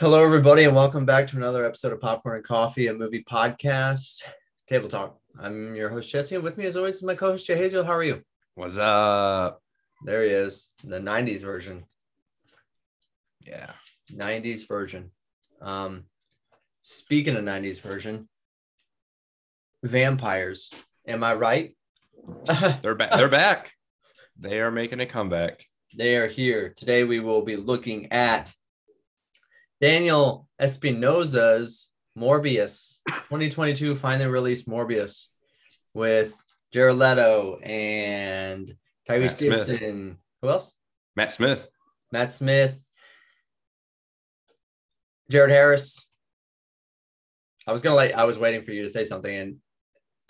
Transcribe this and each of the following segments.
Hello, everybody, and welcome back to another episode of Popcorn and Coffee, a movie podcast, Table Talk. I'm your host, Jesse, and with me, as always, is my co host, Jay Hazel. How are you? What's up? There he is, the 90s version. Yeah. 90s version. Um, speaking of 90s version, vampires. Am I right? They're back. They're back. They are making a comeback. they are here. Today, we will be looking at Daniel Espinosa's Morbius 2022 finally released Morbius with Jared Leto and Tyrese Matt Smith. Who else? Matt Smith. Matt Smith, Jared Harris. I was gonna let I was waiting for you to say something and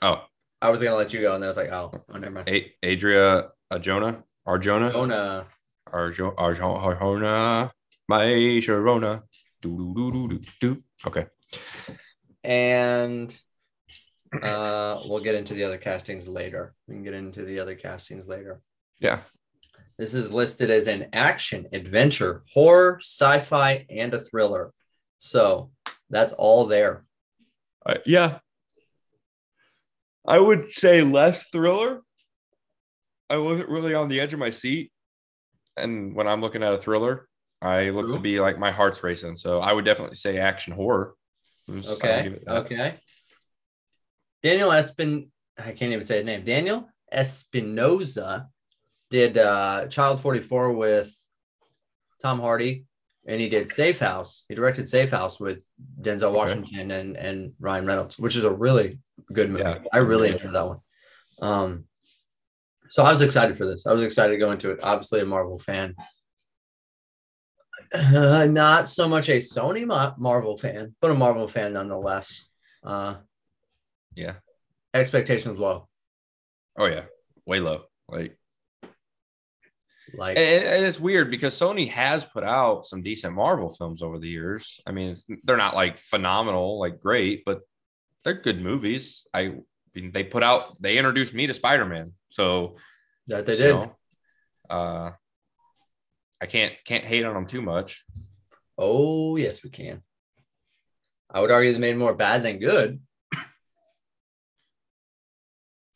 Oh, I was gonna let you go and then I was like, oh, oh never mind. A- Adria Arjona. Arjona. Jonah. Arjo- Arjo- Arjona. My Sharona. Do, do, do, do, do, do. Okay. and uh we'll get into the other castings later. We can get into the other castings later. Yeah. This is listed as an action, adventure, horror, sci-fi, and a thriller. So that's all there. Uh, yeah. I would say less thriller. I wasn't really on the edge of my seat. And when I'm looking at a thriller, I look True. to be like my heart's racing. So I would definitely say action horror. Okay. give it that. Okay. Daniel Espin, I can't even say his name. Daniel Espinosa did uh Child 44 with Tom Hardy, and he did Safe House. He directed Safe House with Denzel Okay. Washington and and Ryan Reynolds, which is a really good movie. Yeah. I really enjoyed that one. Um, so I was excited for this. I was excited to go into it. Obviously, a Marvel fan. Uh, not so much a Sony Ma- Marvel fan, but a Marvel fan nonetheless. Uh, Yeah. expectations low. Oh yeah, way low. Like, Like and, and it's weird because Sony has put out some decent Marvel films over the years. I mean, it's, they're not like phenomenal, like great, but they're good movies. I mean, they put out, they introduced me to Spider Man, so that they you did. know, uh, I can't can't hate on them too much. Oh yes, we can. I would argue they made more bad than good.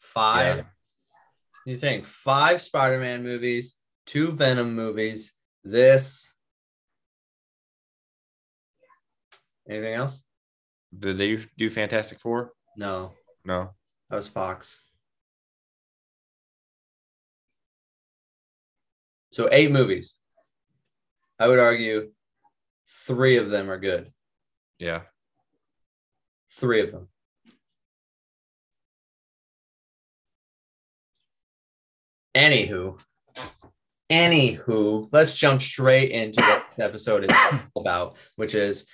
Five. Yeah. You think five Spider-Man movies, two Venom movies, this. Anything else? Did they do Fantastic Four? No, No. that was Fox. So eight movies. I would argue three of them are good. Yeah. Three of them. Anywho, anywho, let's jump straight into what this episode is about, which is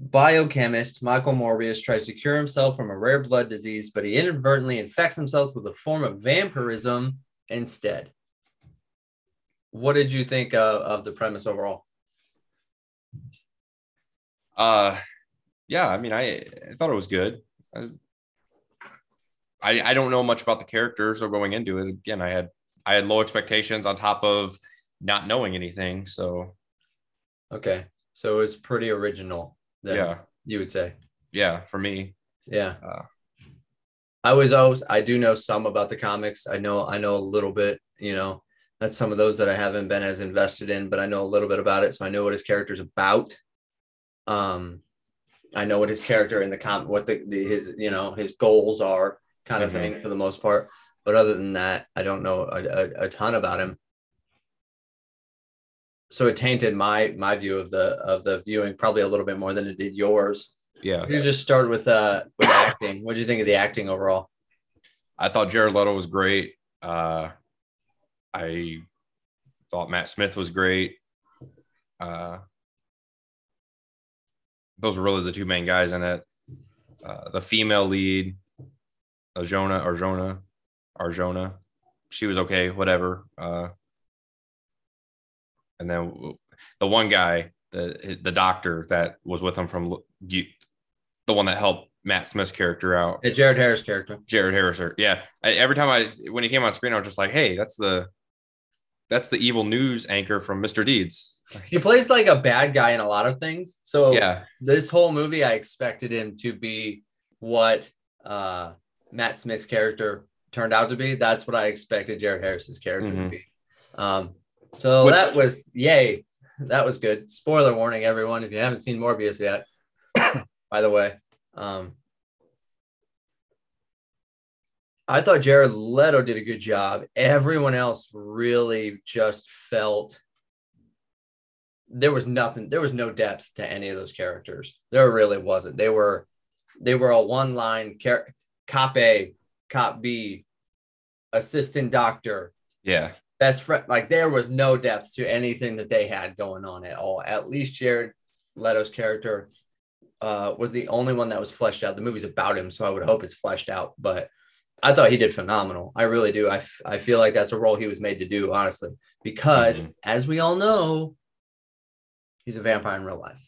biochemist Michael Morbius tries to cure himself from a rare blood disease, but he inadvertently infects himself with a form of vampirism instead. What did you think of, of the premise overall? Uh, yeah. I mean, I, I thought it was good. I, I I don't know much about the characters or going into it. Again, I had I had low expectations on top of not knowing anything. So Okay, so it's pretty original. Then yeah, you would say. yeah, for me, Yeah. Uh, I was always I do know some about the comics. I know I know a little bit, you know. That's some of those that I haven't been as invested in, but I know a little bit about it. So I know what his character's about. Um I know what his character in the com what the, the his you know his goals are kind of Mhm. thing for the most part. But other than that, I don't know a, a, a ton about him. So it tainted my my view of the of the viewing probably a little bit more than it did yours. yeah, You just start with uh with acting. What do you think of the acting overall? I thought Jared Leto was great. Uh, I thought Matt Smith was great. Uh, those were really the two main guys in it. Uh, the female lead, Arjona, Arjona, Arjona, she was okay, whatever. Uh, and then the one guy, the the doctor that was with him from you, the one that helped Matt Smith's character out. Jared Harris character. Jared Harris. Yeah. I, every time I when he came on screen, I was just like, hey, that's the that's the evil news anchor from Mr. Deeds. he plays like a bad guy in a lot of things. So Yeah. this whole movie, I expected him to be what uh, Matt Smith's character turned out to be. That's what I expected Jared Harris's character to Mhm. be. Um, so Which- that was yay. That was good. Spoiler warning, everyone, if you haven't seen Morbius yet. by the way, um, I thought Jared Leto did a good job. Everyone else really just felt there was nothing there was no depth to any of those characters there really wasn't they were they were a one line char- cop a cop b assistant doctor Yeah. best friend like there was no depth to anything that they had going on at all at least jared leto's character uh, was the only one that was fleshed out the movie's about him so i would hope it's fleshed out but i thought he did phenomenal i really do I, f- I feel like that's a role he was made to do honestly because Mhm. as we all know he's a vampire in real life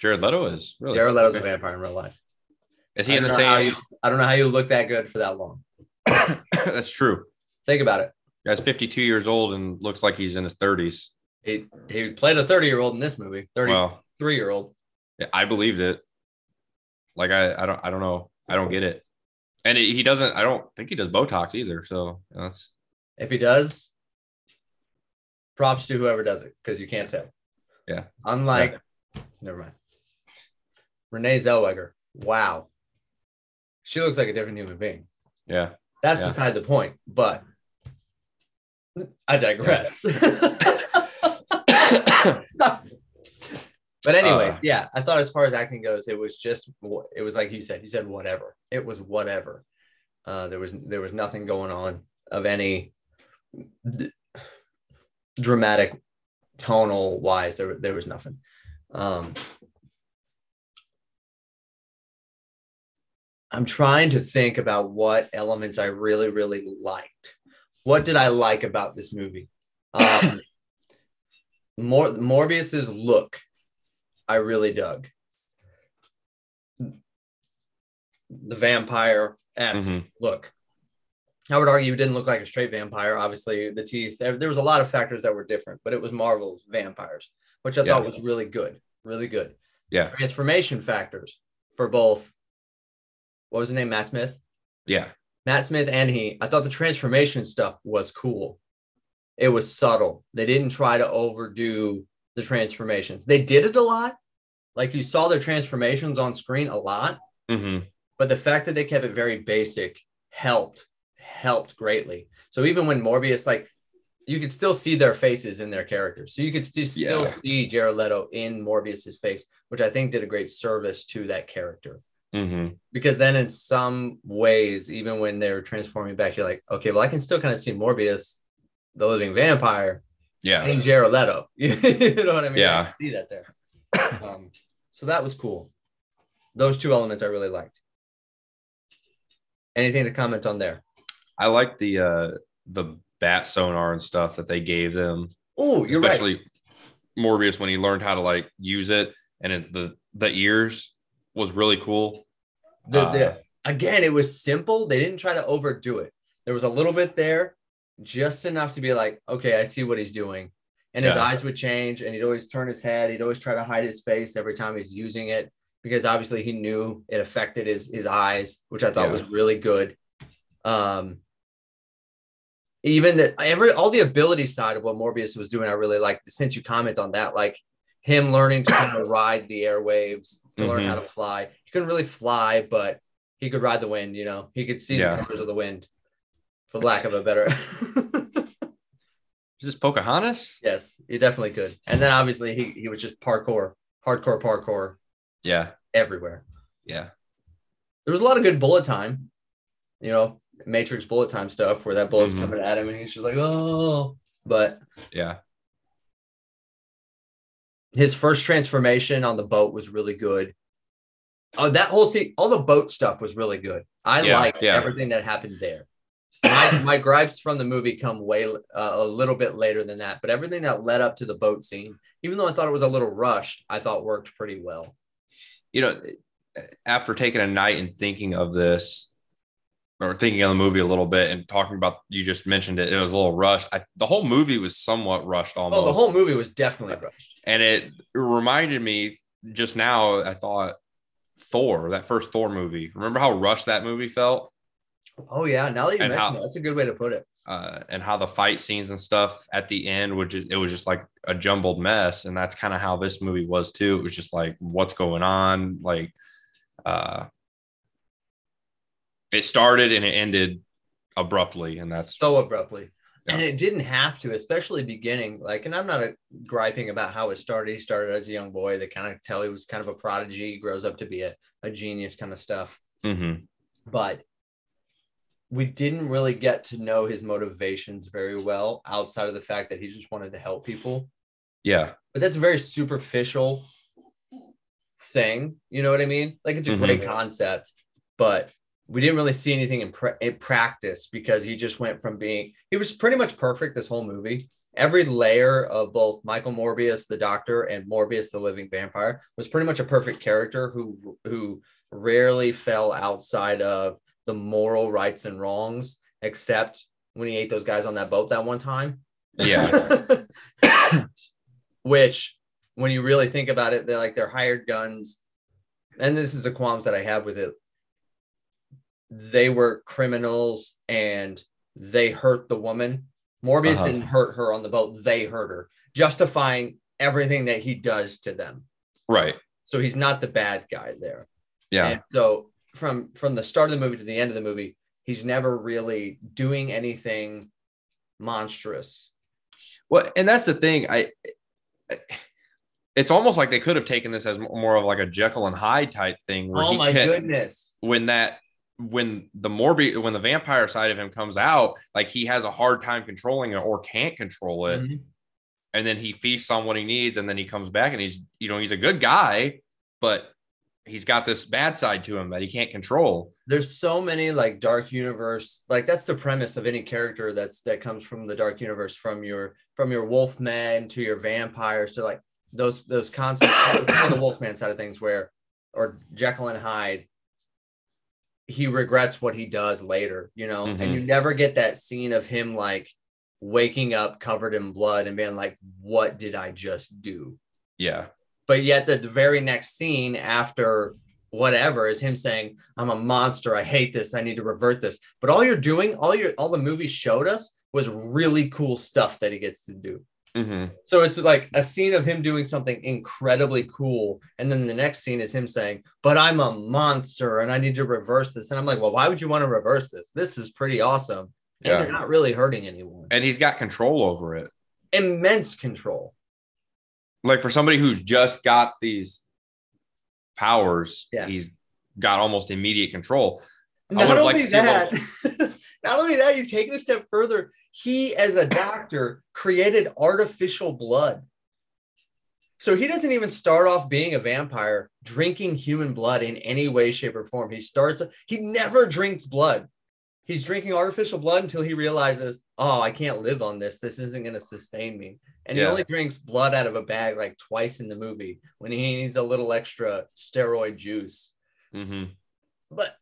Jared Leto is really. jared leto's Okay. a vampire in real life Is he in the don't know how same? you- i don't know how you look that good for that long That's true. think about it Guy's 52 years old and looks like he's in his 30s. he, he played a 30 year old in this movie 33 Well, year old yeah, I believed it. Like I, I don't, I don't know. I don't get it. And he doesn't. I don't think he does Botox either. So that's If he does, props to whoever does it because you can't tell. Yeah. Unlike, never mind. Renee Zellweger. Wow. She looks like a different human being. yeah. That's Yeah. beside the point, but I digress. but anyways, Uh. yeah, I thought as far as acting goes, it was just it was like you said. You said whatever. It was whatever. Uh, there was there was nothing going on of any d- dramatic tonal wise. There there was nothing. Um, I'm trying to think about what elements I really really liked. What did I like about this movie? Um, Mor- Morbius's look, I really dug. The vampire esque Mhm. look. I would argue it didn't look like a straight vampire. Obviously, the teeth. There, there was a lot of factors that were different, but it was Marvel's vampires, which I Yeah. thought was really good, really good. Yeah. Transformation factors for both. What was his name? Matt Smith. Yeah. Matt Smith and he, I thought the transformation stuff was cool. It was subtle. They didn't try to overdo the transformations. They did it a lot. Like you saw their transformations on screen a lot, hmm but the fact that they kept it very basic helped helped greatly. So even when Morbius like you could still see their faces in their characters. So you could st- still see Jared Leto in Morbius's face, which I think did a great service to that character hmm because then in some ways, even when they're transforming back, you're like, okay, well, I can still kind of see Morbius, the living vampire, Yeah. and Jared Leto. you know what I mean? I Yeah. can see that there. Um, so that was cool. Those two elements I really liked. Anything to comment on there? I like the uh the bat sonar and stuff that they gave them, Oh, you're right. especially Morbius when he learned how to like use it, and it, the the ears was really cool. The, Uh, the, again, it was simple. They didn't try to overdo it. There was a little bit there, just enough to be like, okay, I see what he's doing. And his Yeah. eyes would change, and he'd always turn his head. He'd always try to hide his face every time he's using it because obviously he knew it affected his his eyes, which I thought Yeah. was really good. Um, even that every all the ability side of what Morbius was doing, I really liked. Since you comment on that, like him learning to kind of ride the airwaves to learn Mhm. how to fly. He couldn't really fly, but he could ride the wind. You know, he could see Yeah. the colors of the wind, for lack of a better. Is this Pocahontas? yes, he definitely could. And then obviously he he was just parkour, hardcore parkour Yeah. everywhere. Yeah. There was a lot of good bullet time, you know, Matrix bullet time stuff where that bullet's Mhm. coming at him and he's just like, oh. But Yeah. his first transformation on the boat was really good. Oh, that whole scene, all the boat stuff was really good. I Yeah, liked yeah. everything that happened there. My, my gripes from the movie come way uh, a little bit later than that, but everything that led up to the boat scene, even though I thought it was a little rushed, I thought worked pretty well. You know, after taking a night and thinking of this, or thinking of the movie a little bit and talking about you just mentioned it, it was a little rushed. I, the whole movie was somewhat rushed almost. Oh, the whole movie was definitely rushed. and it reminded me just now. I thought Thor, that first Thor movie. Remember how rushed that movie felt, Oh yeah, now that you And mention how- it, that's a good way to put it. uh, and how the fight scenes and stuff at the end, which is it was just like a jumbled mess, and that's kind of how this movie was too. It was just like what's going on, like uh, it started and it ended abruptly, and that's so abruptly. Yeah. And it didn't have to, especially beginning. Like, and I'm not a, griping about how it started. He started as a young boy. They kind of tell he was kind of a prodigy, grows up to be a, a genius kind of stuff. Mhm. But we didn't really get to know his motivations very well outside of the fact that he just wanted to help people. yeah, But that's a very superficial thing. You know what I mean? Like, it's a great mm-hmm. concept, but we didn't really see anything in, pra- in practice because he just went from being he was pretty much perfect this whole movie every layer of both michael morbius the doctor and morbius the living vampire was pretty much a perfect character who who rarely fell outside of the moral rights and wrongs except when he ate those guys on that boat that one time. Yeah, which when you really think about it they're like they're hired guns. And this is the qualms that i have with it. They were criminals and they hurt the woman. Morbius Uh-huh. didn't hurt her on the boat. They hurt her justifying everything that he does to them. Right, so he's not the bad guy there. Yeah, and so from from the start of the movie to the end of the movie he's never really doing anything monstrous Well, and that's the thing. I it's almost like they could have taken this as more of like a Jekyll and Hyde type thing. Where oh my can, goodness When that when the Morbi when the vampire side of him comes out, like he has a hard time controlling it or can't control it, Mhm. and then he feasts on what he needs, and then he comes back and he's you know he's a good guy, but he's got this bad side to him that he can't control. there's so many like dark universe like that's the premise of any character that's that comes from the dark universe from your from your wolfman to your vampires to like those those concepts on the wolfman side of things where or jekyll and hyde he regrets what he does later you know Mhm. and you never get that scene of him like waking up covered in blood and being like what did i just do Yeah, but yet the, the very next scene after whatever is him saying i'm a monster. I hate this. I need to revert this. But all you're doing all your all the movie showed us was really cool stuff that he gets to do. Hmm so it's like a scene of him doing something incredibly cool and then the next scene is him saying but i'm a monster and i need to reverse this. And i'm like well why would you want to reverse this? This is pretty awesome. And Yeah. you're not really hurting anyone. And he's got control over it. immense control like for somebody who's just got these powers, Yeah. he's got almost immediate control. Not only to see a that, not only that, you take it a step further. He, as a doctor, created artificial blood. So he doesn't even start off being a vampire, drinking human blood in any way, shape, or form. He starts, he never drinks blood. He's drinking artificial blood until he realizes, oh, I can't live on this. This isn't going to sustain me. And he only drinks blood out of a bag like twice in the movie when he needs a little extra steroid juice hmm but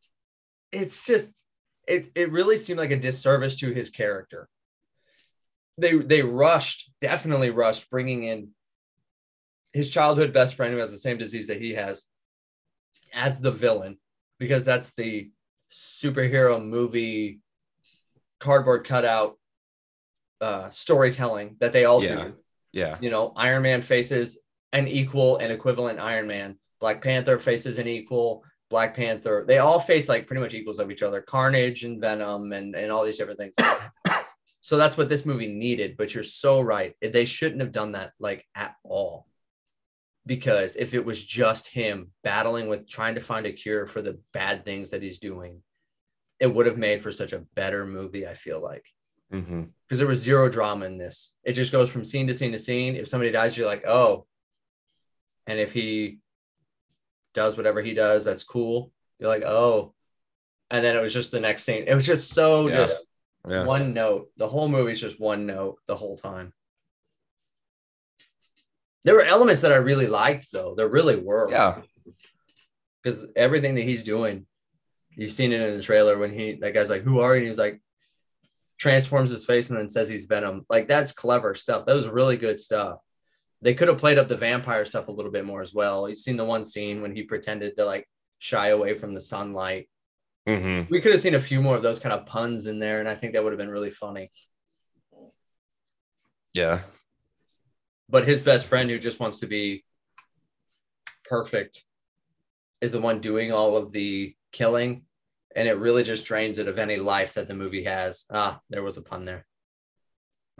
it's just it it really seemed like a disservice to his character they they rushed definitely rushed bringing in his childhood best friend who has the same disease that he has as the villain because that's the superhero movie cardboard cutout uh storytelling that they all Yeah. do Yeah. you know, Iron Man faces an equal and equivalent Iron Man. Black Panther faces an equal Black Panther. They all face like pretty much equals of each other. Carnage and Venom and, and all these different things. so that's what this movie needed. But you're so right. They shouldn't have done that like at all. Because if it was just him battling with trying to find a cure for the bad things that he's doing, it would have made for such a better movie, I feel like hmm because there was zero drama in this. It just goes from scene to scene to scene. If somebody dies, you're like, oh. And if he does whatever he does, that's cool. You're like, oh. And then it was just the next scene. It was just so Yeah. just Yeah. one note. The whole movie's just one note the whole time. There were elements that I really liked, though. There really were. Yeah. Because everything that he's doing, You've seen it in the trailer when he that guy's like, "Who are you?" And he's like, transforms his face and then says he's Venom. Like that's clever stuff. That was really good stuff. They could have played up the vampire stuff a little bit more as well. You've seen the one scene when he pretended to like shy away from the sunlight. Mm-hmm. We could have seen a few more of those kind of puns in there, and I think that would have been really funny. Yeah. But his best friend, who just wants to be perfect, is the one doing all of the killing, and it really just drains it of any life that the movie has. Ah, there was a pun there.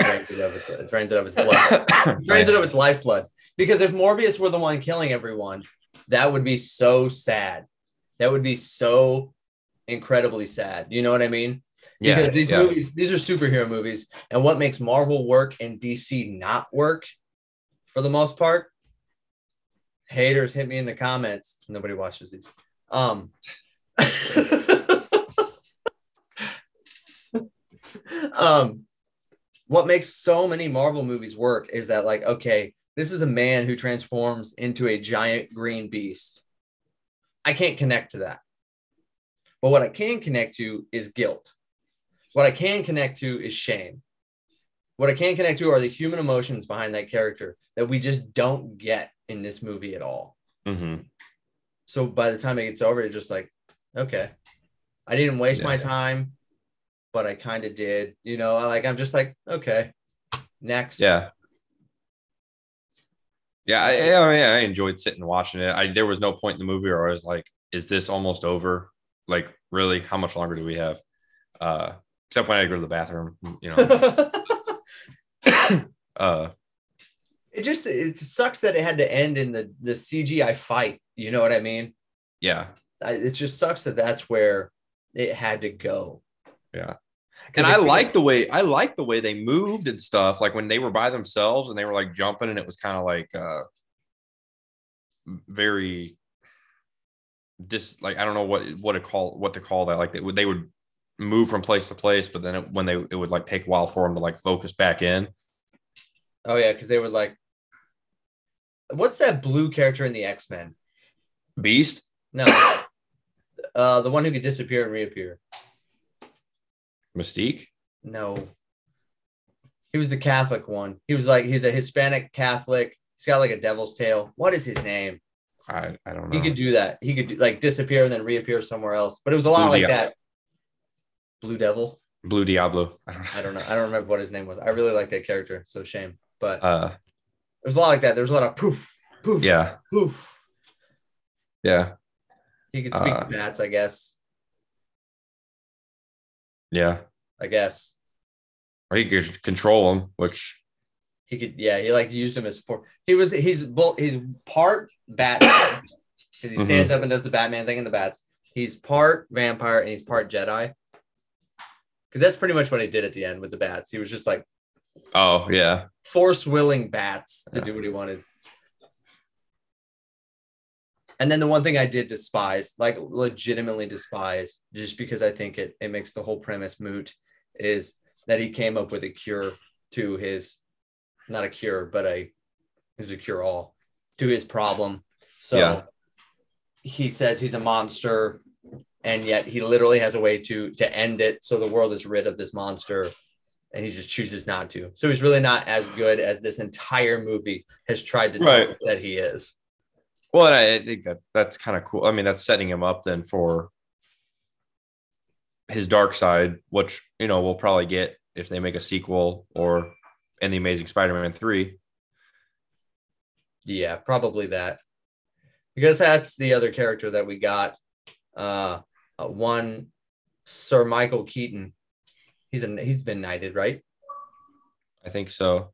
Drains it of its, it drains it of its blood. drains Nice. it of its lifeblood. Because if Morbius were the one killing everyone, that would be so sad. That would be so incredibly sad. You know what I mean? Yeah, Because these yeah. movies, these are superhero movies, and what makes Marvel work and DC not work for the most part? Haters hit me in the comments. Nobody watches these. Um um what makes so many Marvel movies work is that like okay, this is a man who transforms into a giant green beast. I can't connect to that. But what I can connect to is guilt. What I can connect to is shame. What I can connect to are the human emotions behind that character that we just don't get in this movie at all. Mhm. So by the time it gets over, it's just like, okay, I didn't waste my time, but I kind of did. You know, like I'm just like, okay, next. Yeah. Yeah, I, I, mean, I enjoyed sitting and watching it. I there was no point in the movie where I was like, "Is this almost over? Like, really? How much longer do we have?" Uh, except when I go to the bathroom, you know. uh, it just it sucks that it had to end in the the CGI fight. You know what I mean? yeah, I- It just sucks that that's where it had to go. Yeah. 'Cause and I like the way I like the way they moved and stuff. Like when they were by themselves and they were like jumping, and it was kind of like uh, very just like I don't know what what to call what to call that. Like they would they would move from place to place, but then it, when they it would like take a while for them to like focus back in. Oh yeah, because they were like, what's that blue character in the X Men? Beast, No, uh, the one who could disappear and reappear. Mystique. No, he was the Catholic one. He was like he's a Hispanic Catholic. He's got like a devil's tail. What is his name? I I don't know. He could do that. He could like disappear and then reappear somewhere else. But it was a lot Blue like Diablo. that. Blue Devil. Blue Diablo. I don't I don't know. I don't remember what his name was. I really like that character. So shame. But Uh, there was a lot like that. There was a lot of poof, poof, yeah, poof. yeah, He could speak Uh, to bats, I guess. Yeah. I guess Or he could control him, which he could. Yeah, he like used him as for. He was. He's. He's part Batman because he Mhm. stands up and does the Batman thing in the bats. He's part vampire and he's part Jedi. Because that's pretty much what he did at the end with the bats. He was just like oh yeah, force willing bats to Yeah. do what he wanted. And then the one thing I did despise, like legitimately despise, just because I think it, it makes the whole premise moot, is that he came up with a cure to his, not a cure, but a, is a cure all to his problem. So Yeah. he says he's a monster, and yet he literally has a way to to end it, so the world is rid of this monster and he just chooses not to. So he's really not as good as this entire movie has tried to tell Right. that he is. Well, and I think that that's kind of cool. I mean, that's setting him up then for his dark side, which you know we'll probably get if they make a sequel or in the Amazing Spider-Man three. Yeah, probably that. Because that's the other character that we got. Uh, uh, one Sir Michael Keaton. He's a he's been knighted, right? I think so.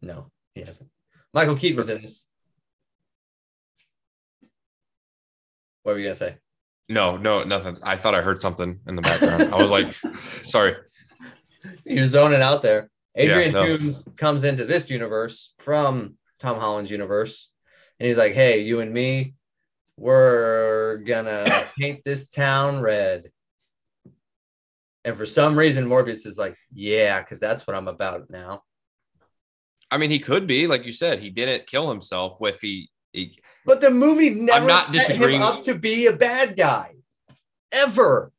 No, he hasn't. Michael Keaton was in this. What were you gonna say? No, no, nothing. I thought I heard something in the background. I was like, sorry. You're zoning out there. Adrian no. Toomes comes into this universe from Tom Holland's universe, and he's like, "Hey, you and me, we're gonna paint this town red." And for some reason, Morbius is like, "Yeah, because that's what I'm about now." I mean, he could be like you said. He didn't kill himself. If he, he But the movie never set disagreeing- him up to be a bad guy. ever.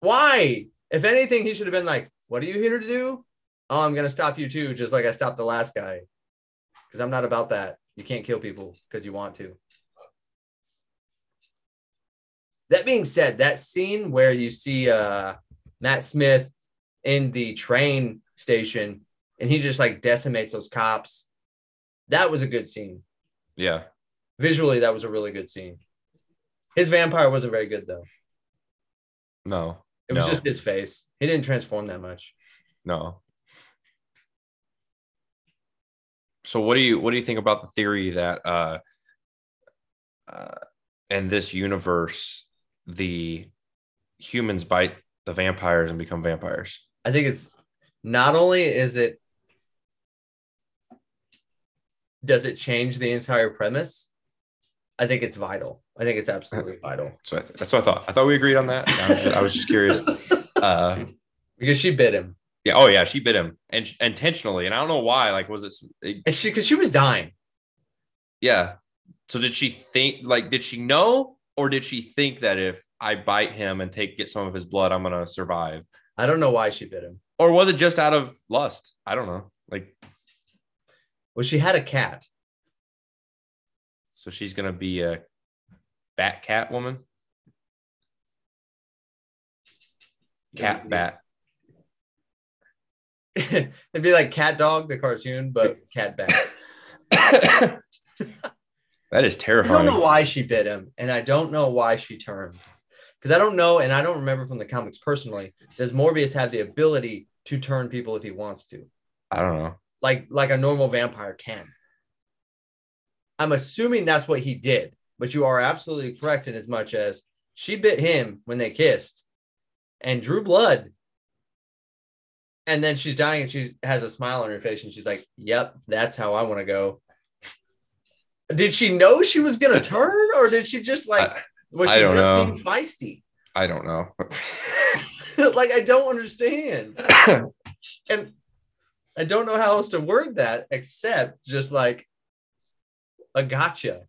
Why? If anything, he should have been like, What are you here to do? Oh, I'm going to stop you too, just like I stopped the last guy. Because I'm not about that. You can't kill people because you want to. That being said, that scene where you see uh, Matt Smith in the train station and he just like decimates those cops, that was a good scene. Yeah. Visually, that was a really good scene. His vampire wasn't very good though. No. It was No. just his face. He didn't transform that much. No. So what do you what do you think about the theory that uh uh in this universe the humans bite the vampires and become vampires? I think it's not only is it does it change the entire premise? I think it's vital. I think it's absolutely vital. So I- that's what I thought. I thought we agreed on that. I was just, I was just curious. Uh because she bit him. yeah, oh yeah, she bit him and sh- intentionally, and I don't know why. Like, was it? it- And she because she was dying. Yeah. So did she think like did she know or did she think that if I bite him and take get some of his blood, I'm gonna survive? I don't know why she bit him. Or was it just out of lust? I don't know. Like, Well, she had a cat. so she's gonna be a bat cat woman, cat bat. It'd be like Cat Dog, the cartoon, but cat bat. that is terrifying. I don't know why she bit him, and I don't know why she turned. Because I don't know, and I don't remember from the comics personally. Does Morbius have the ability to turn people if he wants to, I don't know. Like like a normal vampire can? I'm assuming that's what he did, but you are absolutely correct in as much as she bit him when they kissed, and drew blood. And then she's dying, and she has a smile on her face, and she's like, "Yep, that's how I want to go." Did she know she was gonna turn, or did she just like I, was she don't just know. being feisty? I don't know. like I don't understand, and I don't know how else to word that except just like a gotcha.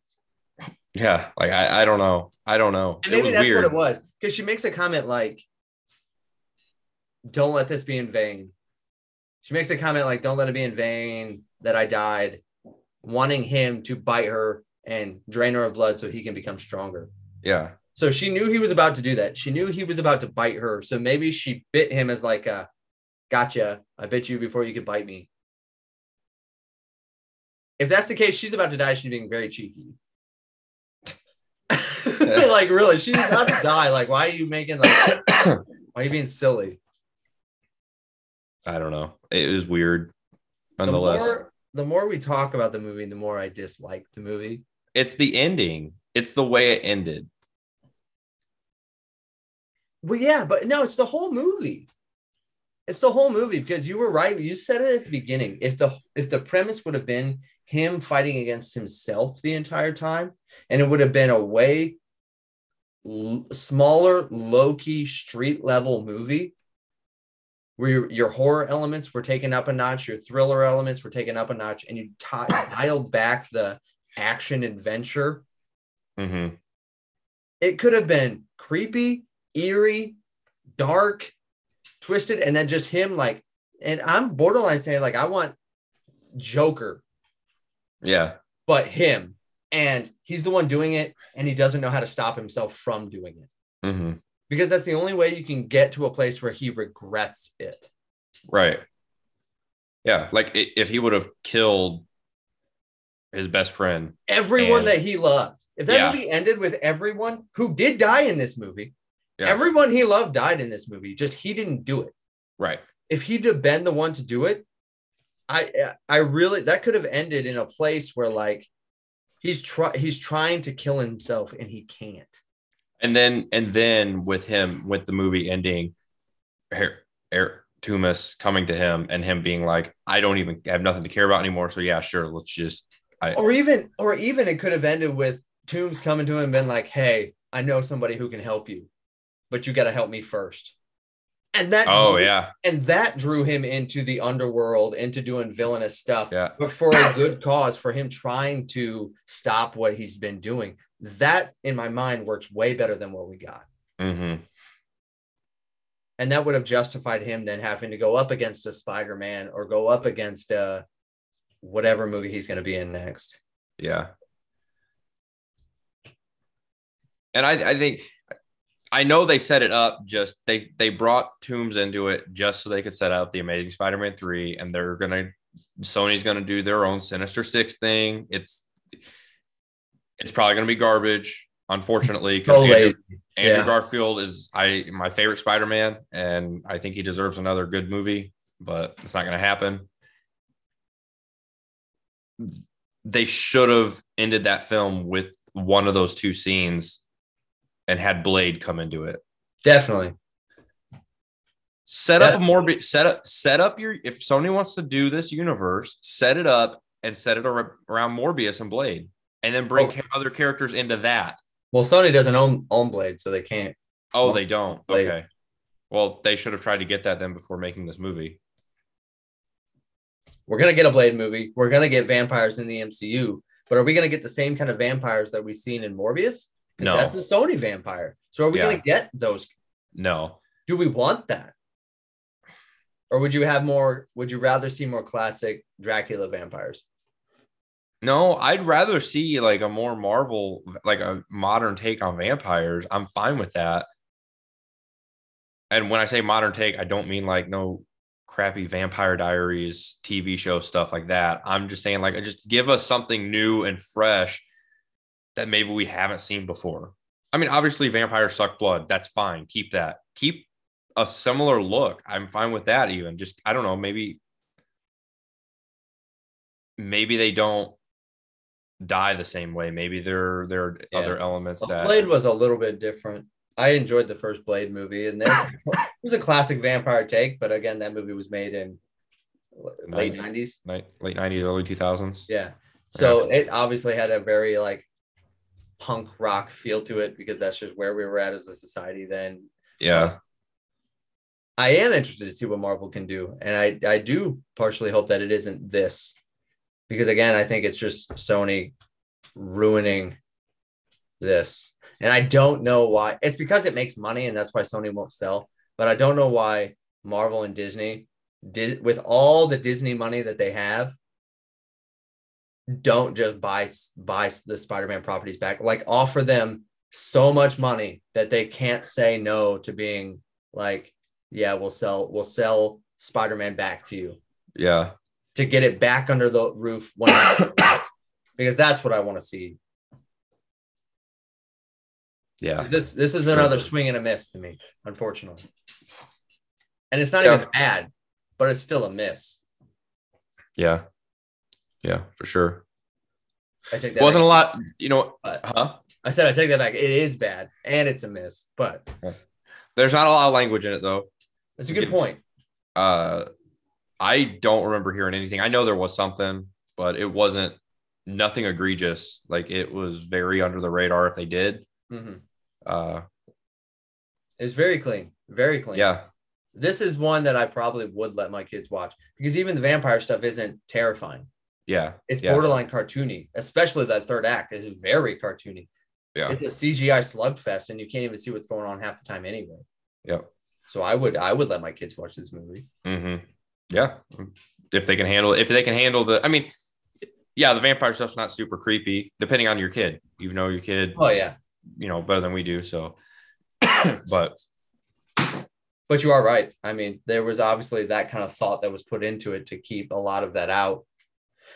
yeah, like I, I don't know. I don't know. And maybe that's weird. what it was because she makes a comment like, "Don't let this be in vain." She makes a comment like, "Don't let it be in vain that I died," wanting him to bite her and drain her of blood so he can become stronger. Yeah. So she knew he was about to do that. She knew he was about to bite her. So maybe she bit him as like a gotcha. I bit you before you could bite me. If that's the case, she's about to die. She's being very cheeky. like really, she's about to die. Like, why are you making like why are you being silly? I don't know. It was weird. The Nonetheless, more the more we talk about the movie, the more I dislike the movie. it's the ending. It's the way it ended. Well, yeah, but no, it's the whole movie. It's the whole movie because you were right. You said it at the beginning. If the if the premise would have been him fighting against himself the entire time, and it would have been a way l- smaller, low key, street level movie where your, your horror elements were taken up a notch, your thriller elements were taken up a notch, and you ti- dialed back the action adventure Mm-hmm. it could have been creepy, eerie, dark, twisted, and then just him like, and I'm borderline saying like I want Joker, Yeah. but him, and he's the one doing it, and he doesn't know how to stop himself from doing it Mm-hmm. because that's the only way you can get to a place where he regrets it. Right. Yeah. Like if he would have killed his best friend. Everyone And- that he loved. If that Yeah. movie ended with everyone who did die in this movie, Yeah. everyone he loved died in this movie. Just he didn't do it. Right. if he'd have been the one to do it, I I really that could have ended in a place where like he's try he's trying to kill himself and he can't. And then and then with him with the movie ending, Her- Eric Toomes coming to him and him being like, I don't even have nothing to care about anymore. So yeah, sure, let's just I Or even or even it could have ended with Toomes coming to him and been like, "Hey, I know somebody who can help you, but you got to help me first. And that Oh drew- yeah, and that drew him into the underworld, into doing villainous stuff, yeah, but for a good cause, for him trying to stop what he's been doing. That, in my mind, works way better than what we got. Mm-hmm. And that would have justified him then having to go up against a Spider Man or go up against uh, whatever movie he's going to be in next. yeah. And I, I think I know they set it up just they they brought Toomes into it just so they could set up the Amazing Spider-Man three, and they're gonna Sony's gonna do their own Sinister Six thing. It's it's probably gonna be garbage, unfortunately. So Andrew-. Andrew Yeah. Garfield is I my favorite Spider-Man, and I think he deserves another good movie, but it's not going to happen. They should have ended that film with one of those two scenes and had Blade come into it. Definitely. Set up a Morbius. Set up. Set up your. If Sony wants to do this universe, set it up and set it around Morbius and Blade, and then bring Oh. other characters into that. Well, Sony doesn't own, own Blade, so they can't. Oh, they don't. Blade. Okay. Well, they should have tried to get that then before making this movie. We're going to get a Blade movie. We're going to get vampires in the MCU, but are we going to get the same kind of vampires that we've seen in Morbius? No. That's the Sony vampire. So are we Yeah. going to get those? No. Do we want that? Or would you have more? Would you rather see more classic Dracula vampires? No, I'd rather see like a more Marvel, like a modern take on vampires. I'm fine with that. And when I say modern take, I don't mean like no crappy Vampire Diaries TV show stuff like that. I'm just saying like just give us something new and fresh that maybe we haven't seen before. I mean, obviously vampires suck blood. That's fine. Keep that. Keep a similar look. I'm fine with that even. Just I don't know, maybe maybe they don't die the same way. Maybe there there are Yeah. other elements Well, that Blade was a little bit different. I enjoyed the first Blade movie, and there it was a classic vampire take. But again, that movie was made in late Nin- nineties. late 90s, early 2000s. Yeah, so it obviously had a very like punk rock feel to it because that's just where we were at as a society then. Yeah. I am interested to see what Marvel can do, and I I do partially hope that it isn't this, because again, I think it's just Sony ruining this, and I don't know why. It's because it makes money, and that's why Sony won't sell. But I don't know why Marvel and Disney, did with all the Disney money that they have, don't just buy buy the Spider-Man properties back. Like offer them so much money that they can't say no to being like yeah, we'll sell we'll sell Spider-Man back to you Yeah. to get it back under the roof when because that's what I want to see. Yeah. This this is Sure. another swing and a miss to me, unfortunately. And it's not Yeah. even bad, but it's still a miss. Yeah. Yeah, for sure. I take that Wasn't a lot, you know, But huh? I said I take that back. It is bad and it's a miss, but There's not a lot of language in it though. That's a good point. Uh I don't remember hearing anything. I know there was something, but it wasn't nothing egregious. Like it was very under the radar if they did. Mhm. Uh It's very clean, very clean. yeah. This is one that I probably would let my kids watch because even the vampire stuff isn't terrifying. Yeah. It's yeah. borderline cartoony, especially that third act is very cartoony. Yeah. It's a CGI slugfest, and you can't even see what's going on half the time anyway. Yep. So I would I would let my kids watch this movie. Mm-hmm. Yeah. If they can handle if they can handle the I mean, yeah, the vampire stuff's not super creepy, depending on your kid. You know your kid, Oh yeah, you know, better than we do. So but but you are right. I mean, there was obviously that kind of thought that was put into it to keep a lot of that out.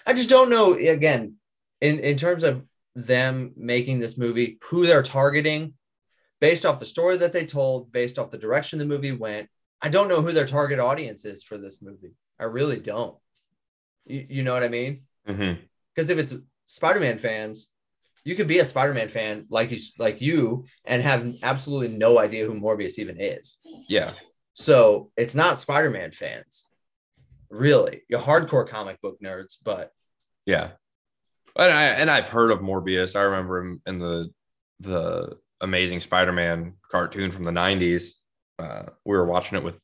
I just don't know. Again, in in terms of them making this movie, who they're targeting, based off the story that they told, based off the direction the movie went. I don't know who their target audience is for this movie. I really don't. You, you know what I mean? Mm-hmm. because if it's Spider-Man fans, you could be a Spider-Man fan like you like you and have absolutely no idea who Morbius even is. yeah. So it's not Spider-Man fans, really. You're hardcore comic book nerds, but Yeah. And I and I've heard of Morbius. I remember him in the the Amazing Spider-Man cartoon from the 90s. uh, we were watching it with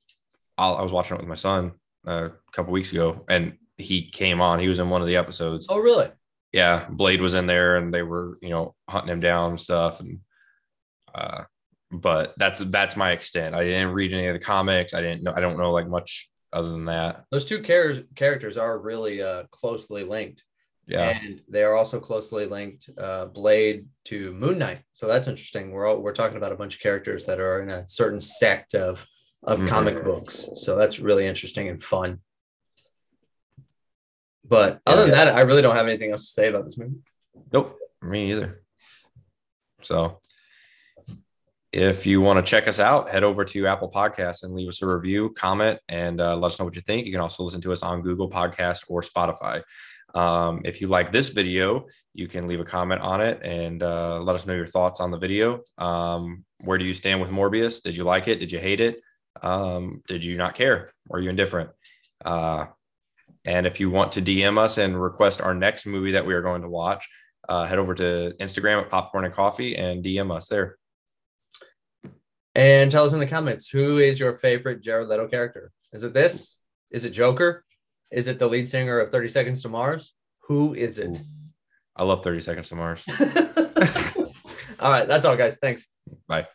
I was watching it with my son uh, a couple weeks ago, and he came on. He was in one of the episodes. Oh, really? Yeah, Blade was in there, and they were you know hunting him down and stuff. And uh, but that's that's my extent. I didn't read any of the comics. I didn't know. I don't know like much other than that. Those two characters characters are really uh, closely linked. Yeah, and they are also closely linked uh, Blade to Moon Knight. So that's interesting. We're all, we're talking about a bunch of characters that are in a certain sect of of mm-hmm. comic books. So that's really interesting and fun. But other than that, I really don't have anything else to say about this movie. Nope, me either. So if you want to check us out, head over to Apple Podcasts and leave us a review, comment, and uh, let us know what you think. You can also listen to us on Google Podcast or Spotify. Um, if you like this video, you can leave a comment on it and uh, let us know your thoughts on the video. Um, where do you stand with Morbius? Did you like it? Did you hate it? Um, did you not care? Were you indifferent? Uh, and if you want to DM us and request our next movie that we are going to watch, uh, head over to Instagram at Popcorn and Coffee and DM us there. And tell us in the comments who is your favorite Jared Leto character? Is it this? Is it Joker? Is it the lead singer of 30 Seconds to Mars? Who is it? Ooh, I love 30 Seconds to Mars. all right. That's all, guys. Thanks. Bye.